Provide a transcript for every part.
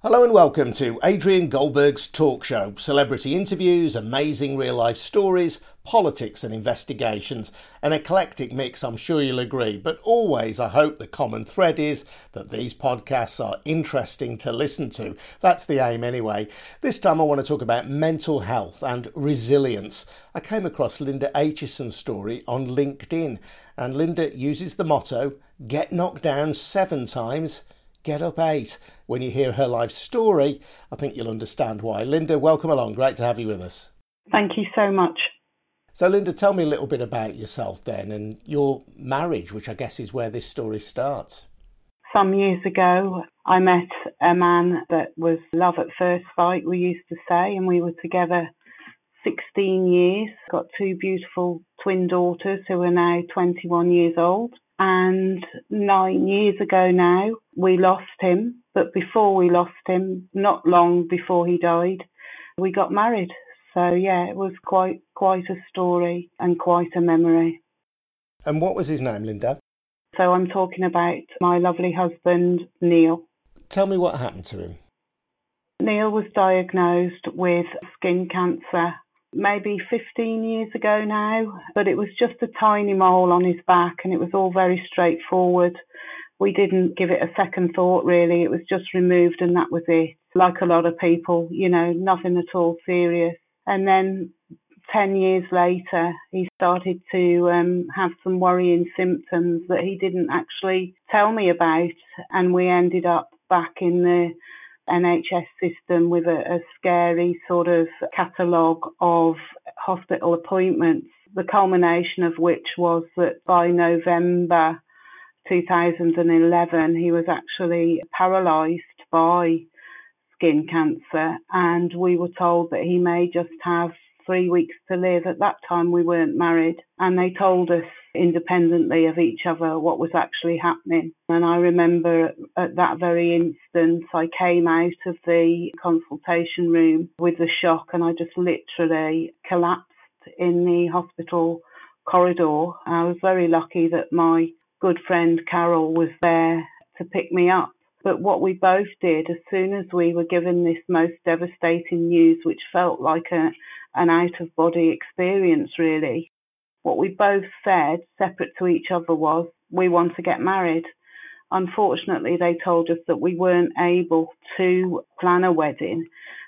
Hello and welcome to Adrian Goldberg's talk show. Celebrity interviews, amazing real life stories, politics and investigations. An eclectic mix, I'm sure you'll agree. But always, I hope the common thread is that these podcasts are interesting to listen to. That's the aim, anyway. This time, I want to talk about mental health and resilience. I came across Linda Aitchison's story on LinkedIn, and Linda uses the motto get knocked down seven times Get Up 8. When you hear her life story, I think you'll understand why. Linda, welcome along. Great to have you with us. Thank you so much. So, Linda, tell me a little bit about yourself then and your marriage, which I guess is where this story starts. Some years ago, I met a man that was love at first sight, we used to say, and we were together 16 years. Got two beautiful twin daughters who are now 21 years old. And nine years ago now, we lost him. But before we lost him, not long before he died, we got married. So yeah, it was quite quite a story and quite a memory. And what was his name, Linda? So I'm talking about my lovely husband, Neil. Tell me what happened to him. Neil was diagnosed with skin cancer maybe 15 years ago now, but it was just a tiny mole on his back and it was all very straightforward. We didn't give it a second thought really. It was just removed and that was it. Like a lot of people, you know, nothing at all serious. And then 10 years later, he started to um, have some worrying symptoms that he didn't actually tell me about. And we ended up back in the NHS system with a, a scary sort of catalogue of hospital appointments, the culmination of which was that by November 2011, he was actually paralysed by skin cancer, and we were told that he may just have three weeks to live. At that time, we weren't married, and they told us independently of each other what was actually happening. And I remember at that very instance, I came out of the consultation room with the shock, and I just literally collapsed in the hospital corridor. I was very lucky that my good friend Carol was there to pick me up. But what we both did as soon as we were given this most devastating news, which felt like a, an out of body experience, really. What we both said, separate to each other, was we want to get married. Unfortunately, they told us that we weren't able to plan a wedding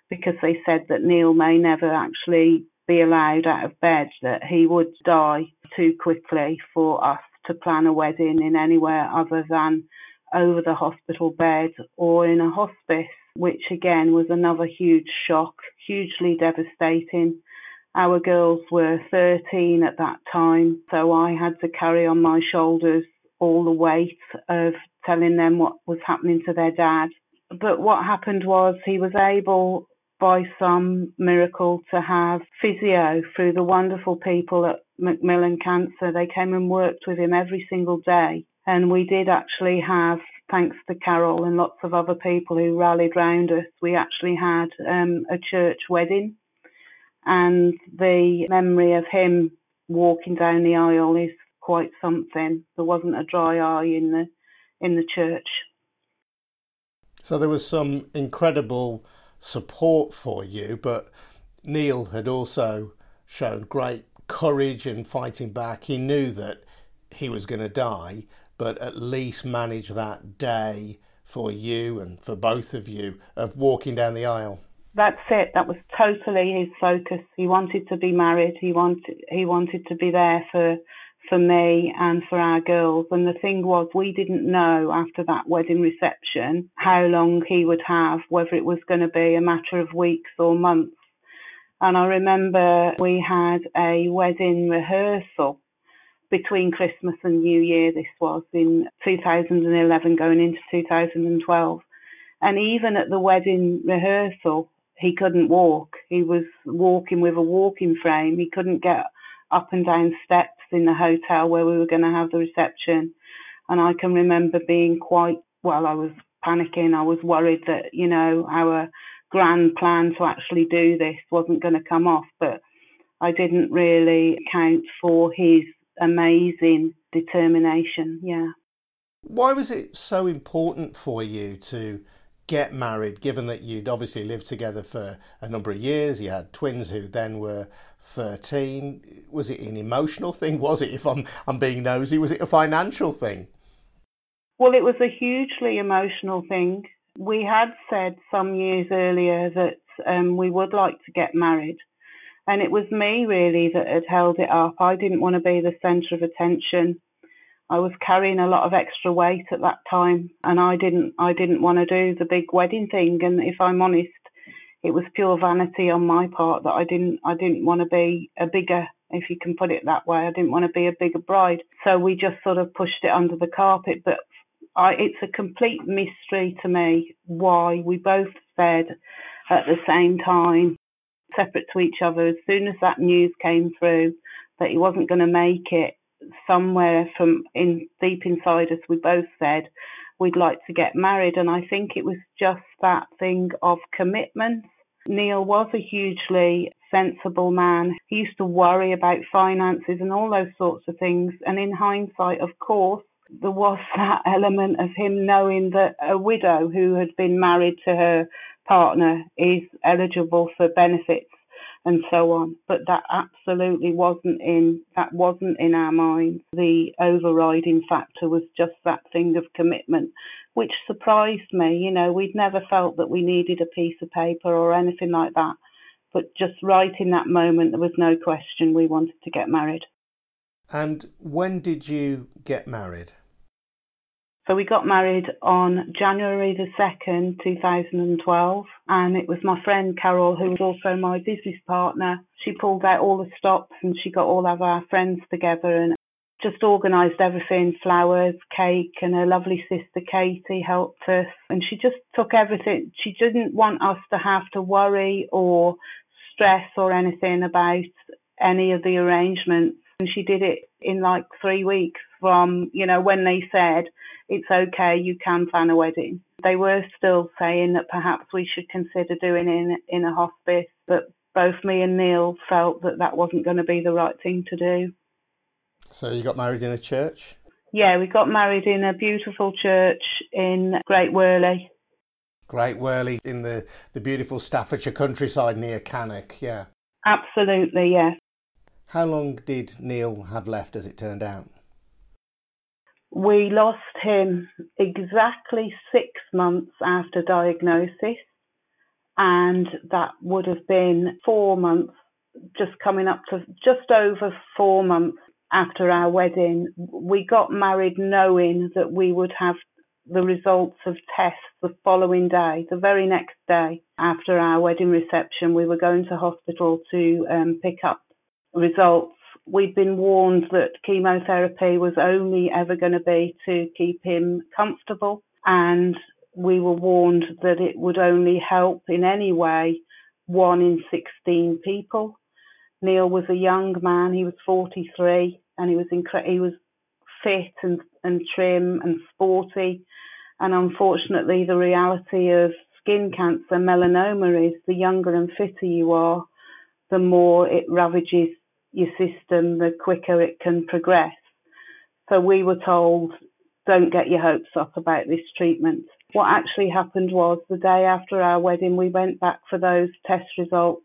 because they said that Neil may never actually be allowed out of bed, that he would die too quickly for us to plan a wedding in anywhere other than over the hospital bed or in a hospice which again was another huge shock, hugely devastating. Our girls were 13 at that time, so I had to carry on my shoulders all the weight of telling them what was happening to their dad. But what happened was he was able, by some miracle, to have physio through the wonderful people at Macmillan Cancer. They came and worked with him every single day. And we did actually have thanks to Carol and lots of other people who rallied round us, we actually had um, a church wedding. And the memory of him walking down the aisle is quite something. There wasn't a dry eye in the in the church. So there was some incredible support for you, but Neil had also shown great courage in fighting back. He knew that he was going to die, but at least managed that day for you and for both of you of walking down the aisle. That's it. That was totally his focus. He wanted to be married. He wanted he wanted to be there for for me and for our girls. And the thing was, we didn't know after that wedding reception how long he would have, whether it was going to be a matter of weeks or months. And I remember we had a wedding rehearsal between Christmas and New Year. This was in 2011 going into 2012. And even at the wedding rehearsal, he couldn't walk. He was walking with a walking frame. He couldn't get up and down steps in the hotel where we were going to have the reception. And I can remember being quite, well, I was panicking. I was worried that, you know, our grand plan to actually do this wasn't going to come off. But I didn't really account for his amazing determination. Yeah. Why was it so important for you to get married, given that you'd obviously lived together for a number of years? You had twins who then were 13. Was it an emotional thing? Was it, if I'm, I'm being nosy, was it a financial thing? Well, it was a hugely emotional thing. We had said some years earlier that um, we would like to get married. And it was me really that had held it up. I didn't want to be the centre of attention. I was carrying a lot of extra weight at that time, and I didn't I didn't want to do the big wedding thing. And if I'm honest, it was pure vanity on my part that I didn't I didn't want to be a bigger, if you can put it that way. I didn't want to be a bigger bride. So we just sort of pushed it under the carpet. But I, it's a complete mystery to me why we both said at the same time, separate to each other, as soon as that news came through that he wasn't going to make it somewhere from in deep inside us, we both said we'd like to get married. And I think it was just that thing of commitment. Neil was a hugely sensible man. He used to worry about finances and all those sorts of things. And in hindsight, of course, there was that element of him knowing that a widow who had been married to her partner is eligible for benefits and so on. But that absolutely wasn't in that wasn't in our minds. The overriding factor was just that thing of commitment, which surprised me. You know, we'd never felt that we needed a piece of paper or anything like that. But just right in that moment, there was no question we wanted to get married. And when did you get married? So we got married on January the 2nd, 2012, and it was my friend Carol, who was also my business partner. She pulled out all the stops and she got all of our friends together and just organised everything flowers, cake, and her lovely sister Katie helped us. And she just took everything. She didn't want us to have to worry or stress or anything about any of the arrangements. And she did it in like three weeks from, you know, when they said, it's okay, you can plan a wedding. They were still saying that perhaps we should consider doing it in, in a hospice, but both me and Neil felt that that wasn't going to be the right thing to do. So you got married in a church? Yeah, we got married in a beautiful church in Great Wyrley. Great Wyrley in the, the beautiful Staffordshire countryside near Cannock, yeah. Absolutely, yes. How long did Neil have left as it turned out? We lost him exactly six months after diagnosis, and that would have been four months, just coming up to just over four months after our wedding. We got married knowing that we would have the results of tests the following day, the very next day after our wedding reception. We were going to hospital to um, pick up results, we'd been warned that chemotherapy was only ever going to be to keep him comfortable, and we were warned that it would only help in any way one in 16 people. Neil was a young man, he was 43, and he was incre- he was fit and, and trim and sporty. And unfortunately, the reality of skin cancer, melanoma, is the younger and fitter you are, the more it ravages your system, the quicker it can progress. So we were told, don't get your hopes up about this treatment. What actually happened was the day after our wedding, we went back for those test results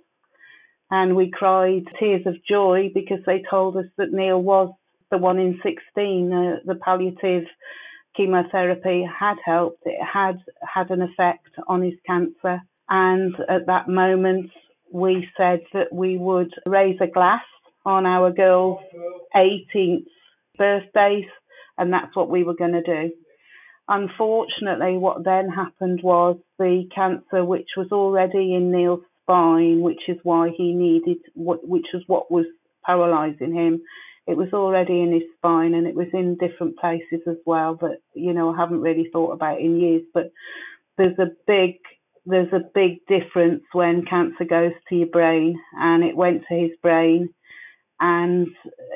and we cried tears of joy because they told us that Neil was the one in 16. Uh, the palliative chemotherapy had helped. It had had an effect on his cancer. And at that moment, we said that we would raise a glass on our girls' 18th birthdays, and that's what we were going to do. Unfortunately, what then happened was the cancer, which was already in Neil's spine, which is why he needed, which was what was paralysing him. It was already in his spine and it was in different places as well that, you know, I haven't really thought about in years. But there's a big, there's a big difference when cancer goes to your brain and it went to his brain and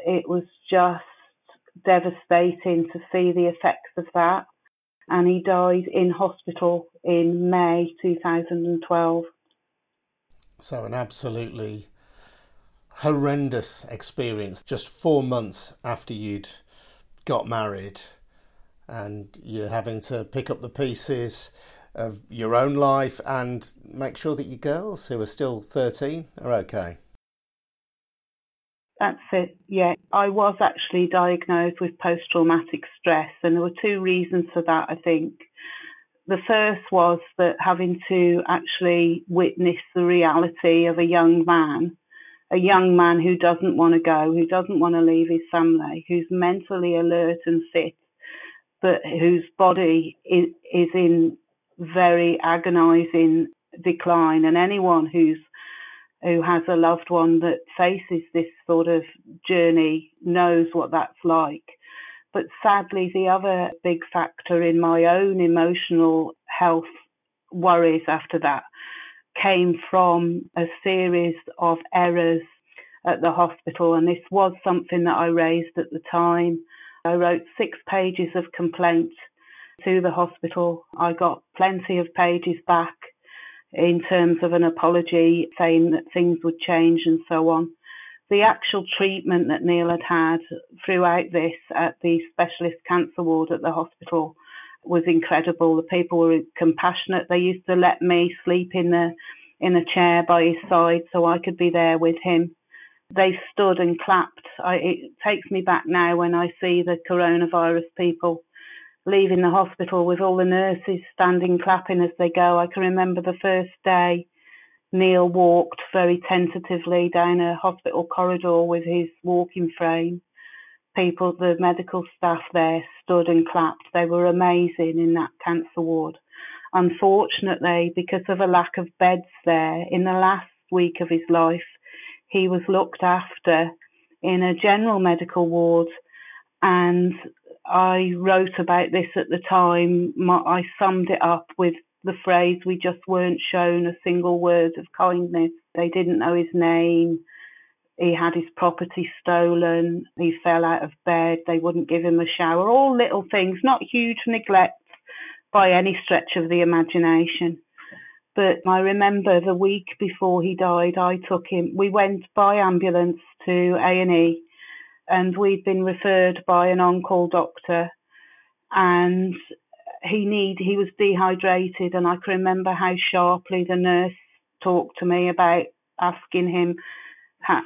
it was just devastating to see the effects of that. And he died in hospital in May 2012. So, an absolutely horrendous experience just four months after you'd got married, and you're having to pick up the pieces of your own life and make sure that your girls, who are still 13, are okay. That's it. Yeah, I was actually diagnosed with post traumatic stress, and there were two reasons for that, I think. The first was that having to actually witness the reality of a young man, a young man who doesn't want to go, who doesn't want to leave his family, who's mentally alert and fit, but whose body is, is in very agonizing decline. And anyone who's who has a loved one that faces this sort of journey knows what that's like. But sadly, the other big factor in my own emotional health worries after that came from a series of errors at the hospital. And this was something that I raised at the time. I wrote six pages of complaint to the hospital. I got plenty of pages back in terms of an apology saying that things would change and so on. The actual treatment that Neil had had throughout this at the specialist cancer ward at the hospital was incredible. The people were compassionate. They used to let me sleep in the in a chair by his side so I could be there with him. They stood and clapped. I, it takes me back now when I see the coronavirus people leaving the hospital with all the nurses standing clapping as they go. I can remember the first day Neil walked very tentatively down a hospital corridor with his walking frame. People, the medical staff there stood and clapped. They were amazing in that cancer ward. Unfortunately, because of a lack of beds there, in the last week of his life, he was looked after in a general medical ward and I wrote about this at the time. My, I summed it up with the phrase, we just weren't shown a single word of kindness. They didn't know his name. He had his property stolen. He fell out of bed. They wouldn't give him a shower. All little things, not huge neglects by any stretch of the imagination. But I remember the week before he died, I took him. We went by ambulance to A and E and we'd been referred by an on-call doctor. And he need he was dehydrated and I can remember how sharply the nurse talked to me about asking him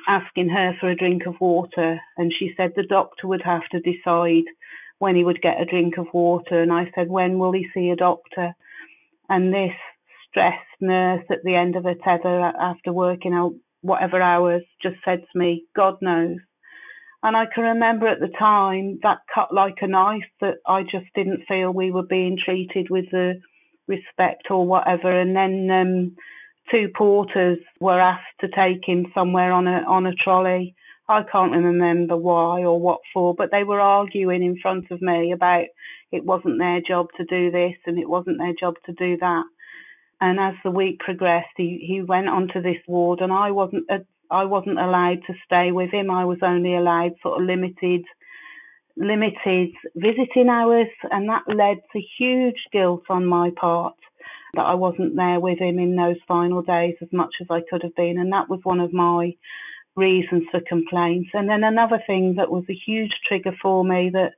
asking her for a drink of water. And she said the doctor would have to decide when he would get a drink of water. And I said when will he see a doctor? And this stressed nurse at the end of a tether after working out whatever hours just said to me God knows and I can remember at the time that cut like a knife that I just didn't feel we were being treated with the respect or whatever. And then um, two porters were asked to take him somewhere on a on a trolley. I can't remember why or what for, but they were arguing in front of me about it wasn't their job to do this and it wasn't their job to do that. And as the week progressed, he, he went onto this ward, and I wasn't I wasn't allowed to stay with him. I was only allowed sort of limited limited visiting hours and that led to huge guilt on my part that I wasn't there with him in those final days as much as I could have been and that was one of my reasons for complaints. And then another thing that was a huge trigger for me that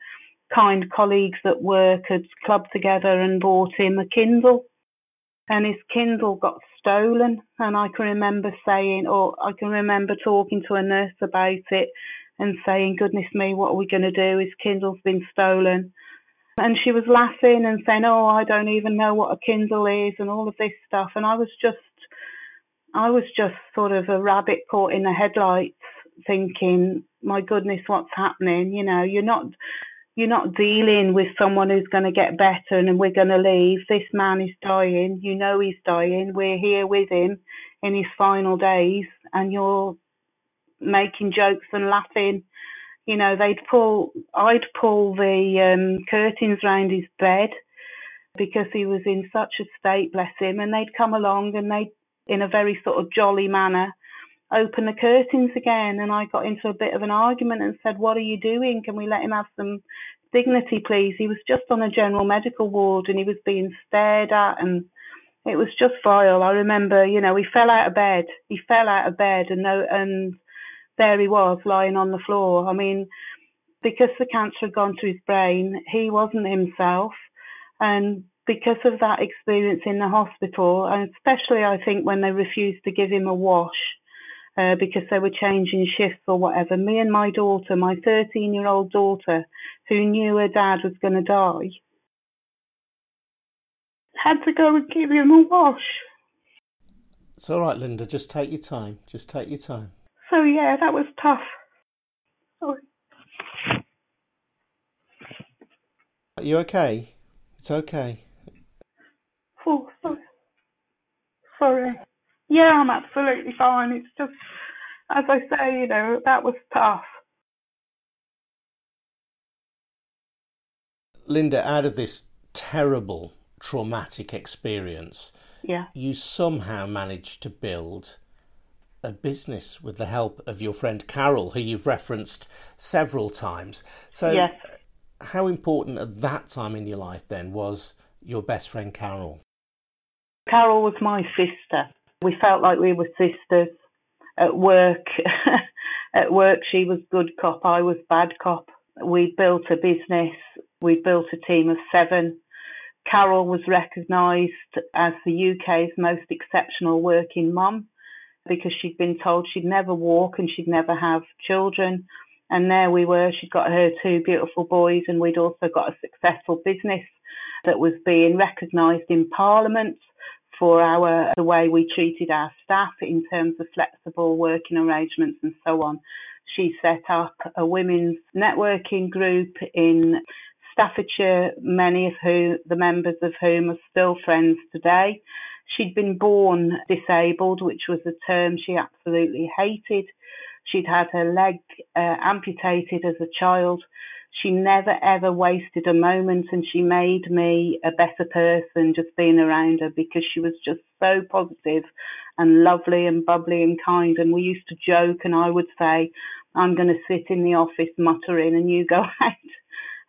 kind colleagues at work had clubbed together and bought him a Kindle and his Kindle got stolen. And I can remember saying, or I can remember talking to a nurse about it and saying, goodness me, what are we going to do? His Kindle's been stolen. And she was laughing and saying, oh, I don't even know what a Kindle is and all of this stuff. And I was just, I was just sort of a rabbit caught in the headlights thinking, my goodness, what's happening? You know, you're not, you're not dealing with someone who's going to get better and we're going to leave. This man is dying. You know he's dying. We're here with him in his final days, and you're making jokes and laughing. You know, they'd pull, I'd pull the um, curtains round his bed because he was in such a state, bless him, and they'd come along and they'd, in a very sort of jolly manner, open the curtains again. And I got into a bit of an argument and said, What are you doing? Can we let him have some dignity, please? He was just on a general medical ward and he was being stared at and it was just vile. I remember, you know, he fell out of bed. He fell out of bed and no, and there he was lying on the floor. I mean, because the cancer had gone to his brain, he wasn't himself. And because of that experience in the hospital, and especially I think when they refused to give him a wash uh, because they were changing shifts or whatever, me and my daughter, my 13 year old daughter, who knew her dad was going to die, had to go and give him a wash. It's all right, Linda. Just take your time. Just take your time. So yeah, that was tough. Sorry. Are you okay? It's okay. Oh, sorry. Sorry. Yeah, I'm absolutely fine. It's just, as I say, you know, that was tough. Linda, out of this terrible traumatic experience, yeah. you somehow managed to build a business with the help of your friend Carol, who you've referenced several times. So, yes. how important at that time in your life then was your best friend Carol? Carol was my sister. We felt like we were sisters. At work, at work, she was good cop, I was bad cop. We built a business. We built a team of seven. Carol was recognised as the UK's most exceptional working mum because she'd been told she'd never walk and she'd never have children. And there we were, she'd got her two beautiful boys, and we'd also got a successful business that was being recognised in Parliament for our the way we treated our staff in terms of flexible working arrangements and so on. She set up a women's networking group in Staffordshire, many of who the members of whom are still friends today. She'd been born disabled, which was a term she absolutely hated. She'd had her leg uh, amputated as a child. She never ever wasted a moment and she made me a better person just being around her because she was just so positive and lovely and bubbly and kind. And we used to joke and I would say, I'm going to sit in the office muttering and you go out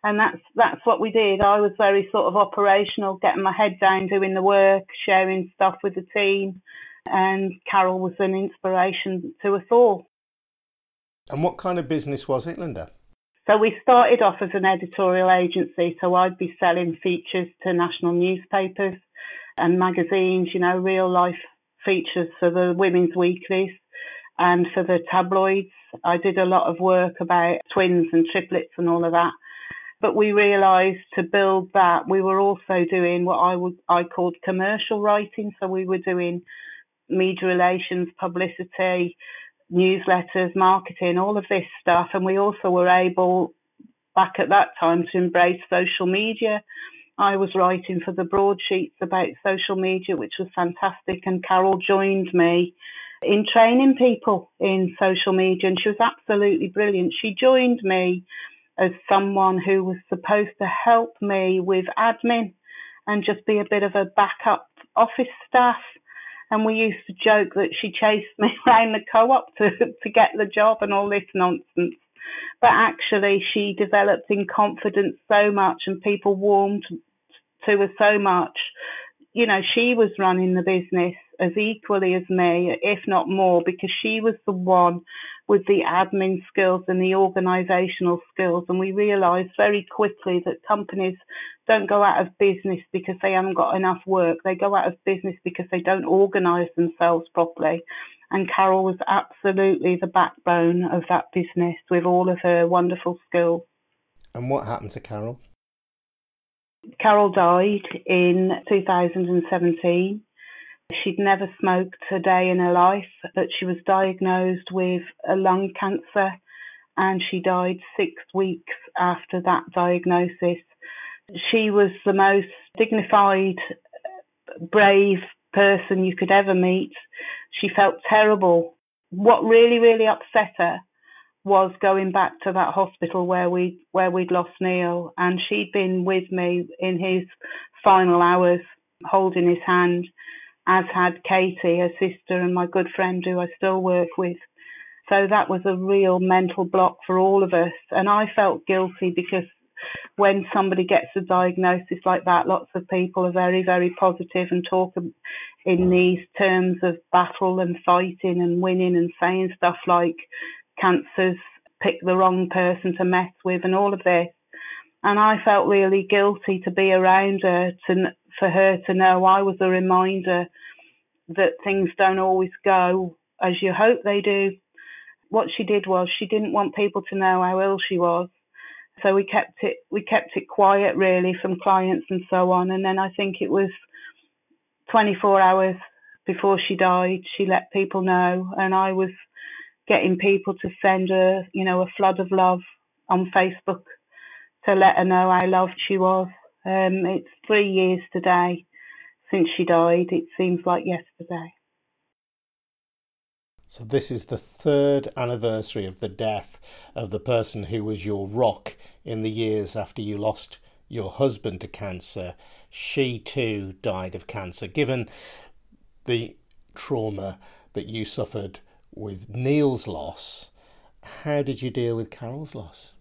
and that's that's what we did. I was very sort of operational, getting my head down, doing the work, sharing stuff with the team, and Carol was an inspiration to us all. And what kind of business was it, Linda? So we started off as an editorial agency. So I'd be selling features to national newspapers and magazines, you know, real life features for the women's weeklies and for the tabloids. I did a lot of work about twins and triplets and all of that. But we realised to build that, we were also doing what I would I called commercial writing. So we were doing media relations, publicity, newsletters, marketing, all of this stuff. And we also were able, back at that time, to embrace social media. I was writing for the broadsheets about social media, which was fantastic. And Carol joined me in training people in social media, and she was absolutely brilliant. She joined me as someone who was supposed to help me with admin and just be a bit of a backup office staff. And we used to joke that she chased me around the co-op to, to get the job and all this nonsense. But actually, she developed in confidence so much and people warmed to her so much. You know, she was running the business as equally as me, if not more, because she was the one with the admin skills and the organizational skills. And we realized very quickly that companies don't go out of business because they haven't got enough work. They go out of business because they don't organize themselves properly. And Carol was absolutely the backbone of that business with all of her wonderful skills. And what happened to Carol? Carol died in 2017. She'd never smoked a day in her life, but she was diagnosed with a lung cancer and she died six weeks after that diagnosis. She was the most dignified, brave person you could ever meet. She felt terrible. What really, really upset her was going back to that hospital where we where we'd lost Neil, and she'd been with me in his final hours, holding his hand as had Katie, her sister, and my good friend who I still work with. So that was a real mental block for all of us. And I felt guilty because when somebody gets a diagnosis like that, lots of people are very, very positive and talk in these terms of battle and fighting and winning and saying stuff like cancers pick the wrong person to mess with and all of this. And I felt really guilty to be around her, to for her to know I was a reminder that things don't always go as you hope they do. What she did was she didn't want people to know how ill she was. So we kept it we kept it quiet really from clients and so on. And then I think it was 24 hours before she died, she let people know, and I was getting people to send her, you know, a flood of love on Facebook to let her know how loved she was. Um, it's three years today since she died. It seems like yesterday. So, this is the third anniversary of the death of the person who was your rock in the years after you lost your husband to cancer. She too died of cancer. Given the trauma that you suffered with Neil's loss, how did you deal with Carol's loss?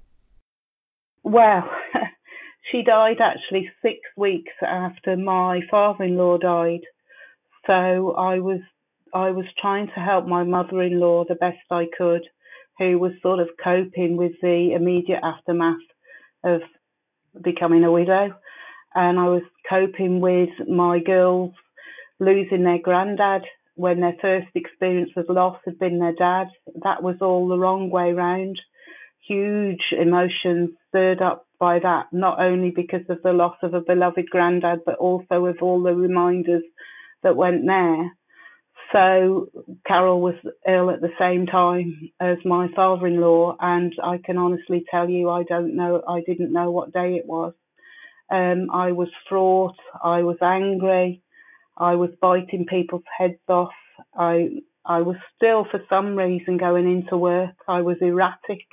Well, she died actually six weeks after my father-in-law died. So I was I was trying to help my mother-in-law the best I could, who was sort of coping with the immediate aftermath of becoming a widow, and I was coping with my girls losing their granddad when their first experience of loss had been their dad. That was all the wrong way round. Huge emotions stirred up by that, not only because of the loss of a beloved granddad, but also with all the reminders that went there. So Carol was ill at the same time as my father-in-law, and I can honestly tell you, I don't know, I didn't know what day it was. Um, I was fraught, I was angry, I was biting people's heads off. I I was still, for some reason, going into work. I was erratic.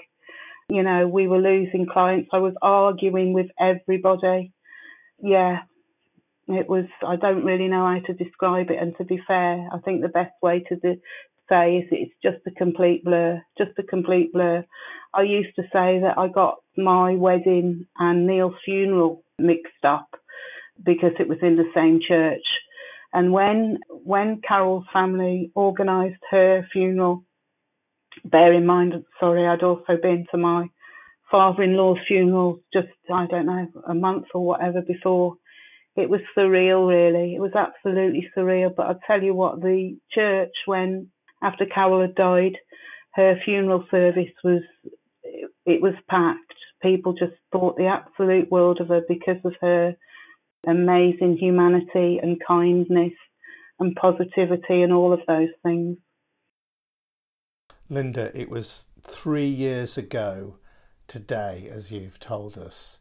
You know, we were losing clients. I was arguing with everybody. Yeah, it was. I don't really know how to describe it. And to be fair, I think the best way to do, say is it's just a complete blur. Just a complete blur. I used to say that I got my wedding and Neil's funeral mixed up because it was in the same church and when when Carol's family organised her funeral, bear in mind, sorry, I'd also been to my father-in-law's funeral just I don't know a month or whatever before. It was surreal, really. It was absolutely surreal. But I'll tell you what, the church when after Carol had died, her funeral service was it was packed. People just thought the absolute world of her because of her amazing humanity and kindness and positivity and all of those things. Linda, it was three years ago today, as you've told us.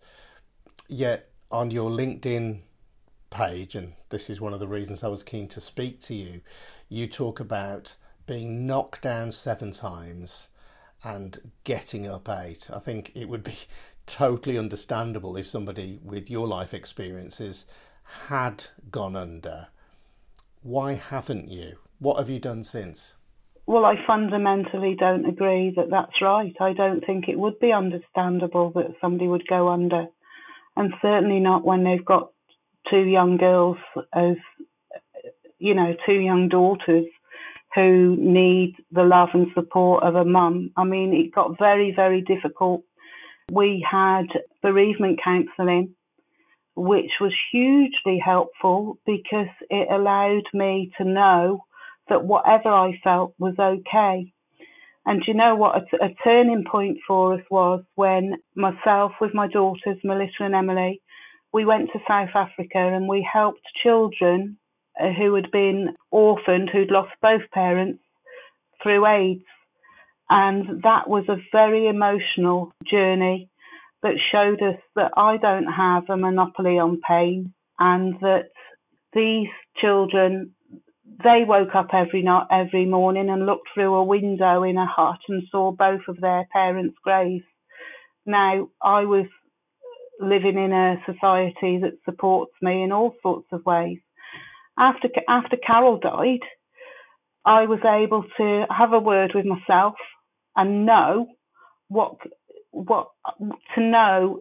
Yet on your LinkedIn page, and this is one of the reasons I was keen to speak to you, you talk about being knocked down seven times and getting up eight. I think it would be totally understandable if somebody with your life experiences had gone under. Why haven't you? What have you done since? Well, I fundamentally don't agree that that's right. I don't think it would be understandable that somebody would go under, and certainly not when they've got two young girls as you know, two young daughters who need the love and support of a mum. I mean, it got very, very difficult we had bereavement counselling, which was hugely helpful because it allowed me to know that whatever I felt was okay. And you know what? A, a turning point for us was when myself, with my daughters, Melissa and Emily, we went to South Africa and we helped children uh, who had been orphaned, who'd lost both parents through AIDS. And that was a very emotional journey that showed us that I don't have a monopoly on pain and that these children they woke up every night every morning and looked through a window in a hut and saw both of their parents' graves. Now I was living in a society that supports me in all sorts of ways. After after Carol died, I was able to have a word with myself and know what what to know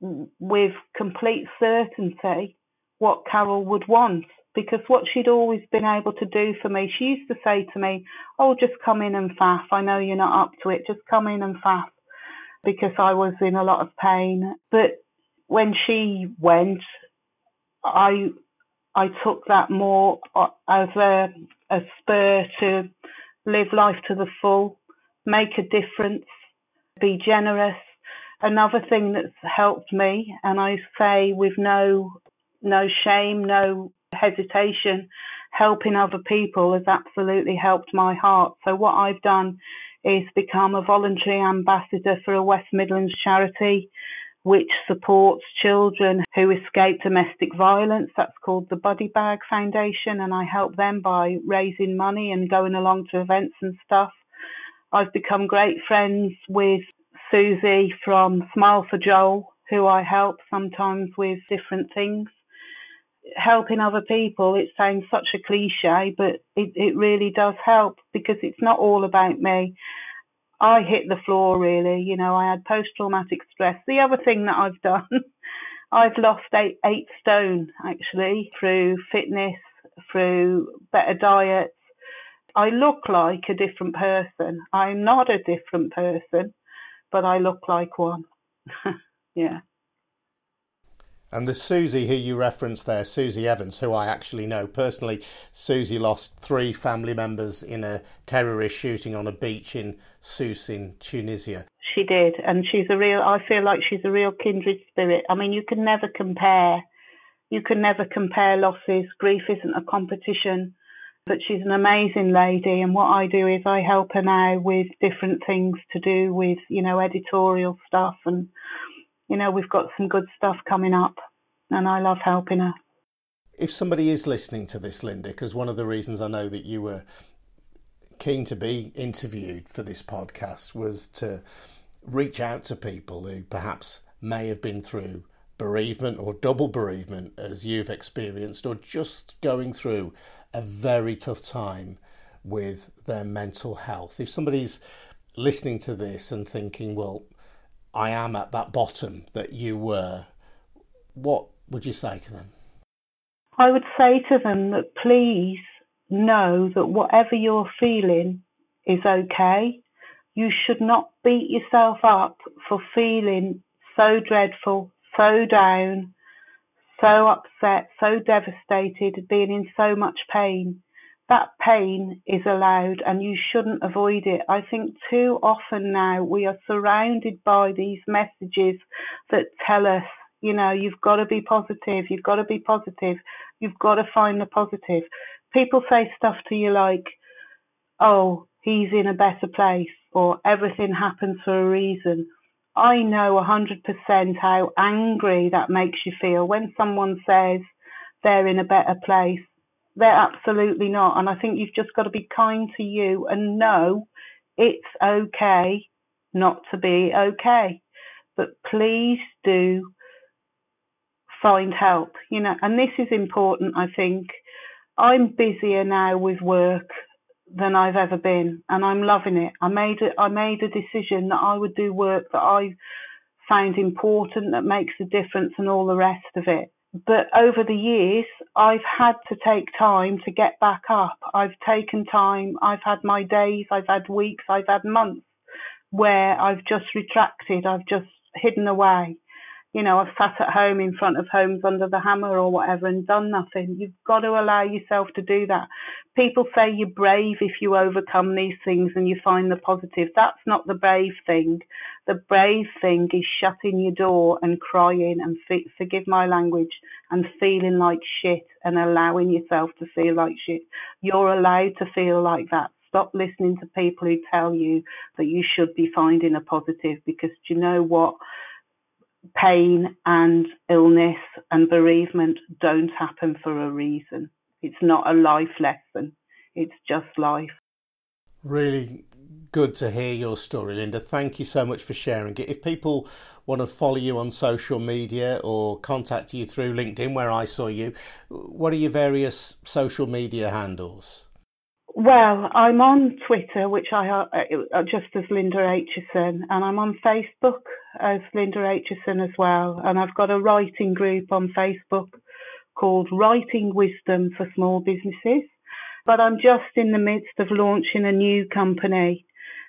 with complete certainty what Carol would want because what she'd always been able to do for me, she used to say to me, Oh, just come in and faff. I know you're not up to it. Just come in and faff because I was in a lot of pain. But when she went, I I took that more uh, as a, a spur to live life to the full, make a difference, be generous. Another thing that's helped me, and I say with no no shame, no hesitation, helping other people has absolutely helped my heart. So what I've done is become a voluntary ambassador for a West Midlands charity which supports children who escape domestic violence. That's called the Buddy Bag Foundation, and I help them by raising money and going along to events and stuff. I've become great friends with Susie from Smile for Joel, who I help sometimes with different things. Helping other people, it sounds such a cliche, but it, it really does help because it's not all about me. I hit the floor really. You know, I had post traumatic stress. The other thing that I've done, I've lost eight, eight stone actually through fitness, through better diets. I look like a different person. I'm not a different person, but I look like one. yeah. And the Susie who you referenced there, Susie Evans, who I actually know personally, Susie lost three family members in a terrorist shooting on a beach in Sousse in Tunisia. She did, and she's a real. I feel like she's a real kindred spirit. I mean, you can never compare. You can never compare losses. Grief isn't a competition, but she's an amazing lady. And what I do is I help her now with different things to do with, you know, editorial stuff and you know, we've got some good stuff coming up, and I love helping her. If somebody is listening to this, Linda, because one of the reasons I know that you were keen to be interviewed for this podcast was to reach out to people who perhaps may have been through bereavement or double bereavement as you've experienced, or just going through a very tough time with their mental health. If somebody's listening to this and thinking, well, I am at that bottom that you were, what would you say to them? I would say to them that please know that whatever you're feeling is okay. You should not beat yourself up for feeling so dreadful, so down, so upset, so devastated, being in so much pain that pain is allowed and you shouldn't avoid it. I think too often now we are surrounded by these messages that tell us, you know, you've got to be positive, you've got to be positive, you've got to find the positive. People say stuff to you like, oh, he's in a better place or everything happens for a reason. I know 100% how angry that makes you feel when someone says they're in a better place they're absolutely not. And I think you've just got to be kind to you and know it's okay not to be okay. But please do find help, you know, and this is important, I think. I'm busier now with work than I've ever been, and I'm loving it. I made a, I made a decision that I would do work that I found important, that makes a difference, and all the rest of it but over the years, I've had to take time to get back up. I've taken time. I've had my days, I've had weeks, I've had months where I've just retracted, I've just hidden away you know, I've sat at home in front of homes under the hammer or whatever and done nothing. You've got to allow yourself to do that. People say you're brave if you overcome these things and you find the positive. That's not the brave thing. The brave thing is shutting your door and crying and forgive my language and feeling like shit and allowing yourself to feel like shit. You're allowed to feel like that. Stop listening to people who tell you that you should be finding a positive because do you know what? pain and illness and bereavement don't happen for a reason. It's not a life lesson, it's just life. Really good to hear your story, Linda. Thank you so much for sharing it. If people want to follow you on social media or contact you through LinkedIn, where I saw you, what are your various social media handles? Well, I'm on Twitter, which I uh, uh, just as Linda Aitchison, and I'm on Facebook as Linda Aitchison as well. And I've got a writing group on Facebook called Writing Wisdom for Small Businesses. But I'm just in the midst of launching a new company,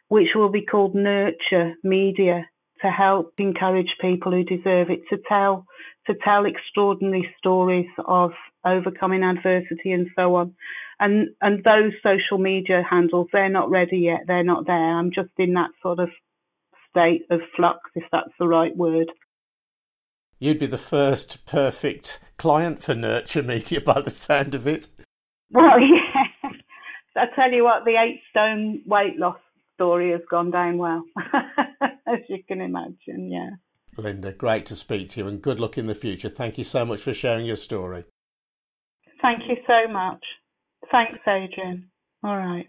which will be called Nurture Media. to help encourage people who deserve it to tell to tell extraordinary stories of overcoming adversity and so on. And and those social media handles, they're not ready yet. They're not there. I'm just in that sort of state of flux, if that's the right word. You'd be the first perfect client for Nurture Media by the sound of it. Well, yeah. I tell you what, the eight stone weight loss story has gone down well, as you can imagine, yeah. Linda, great to speak to you and good luck in the future. Thank you so much for sharing your story. Thank you so much. Thanks, Adrian. All right.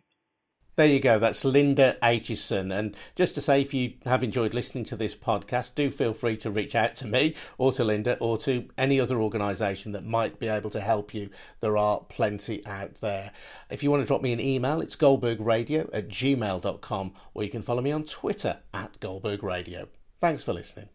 There you go. That's Linda Aitchison. And just to say, if you have enjoyed listening to this podcast, do feel free to reach out to me or to Linda or to any other organisation that might be able to help you. There are plenty out there. If you want to drop me an email, it's goldbergradio at gmail.com or you can follow me on Twitter at goldbergradio. Thanks for listening.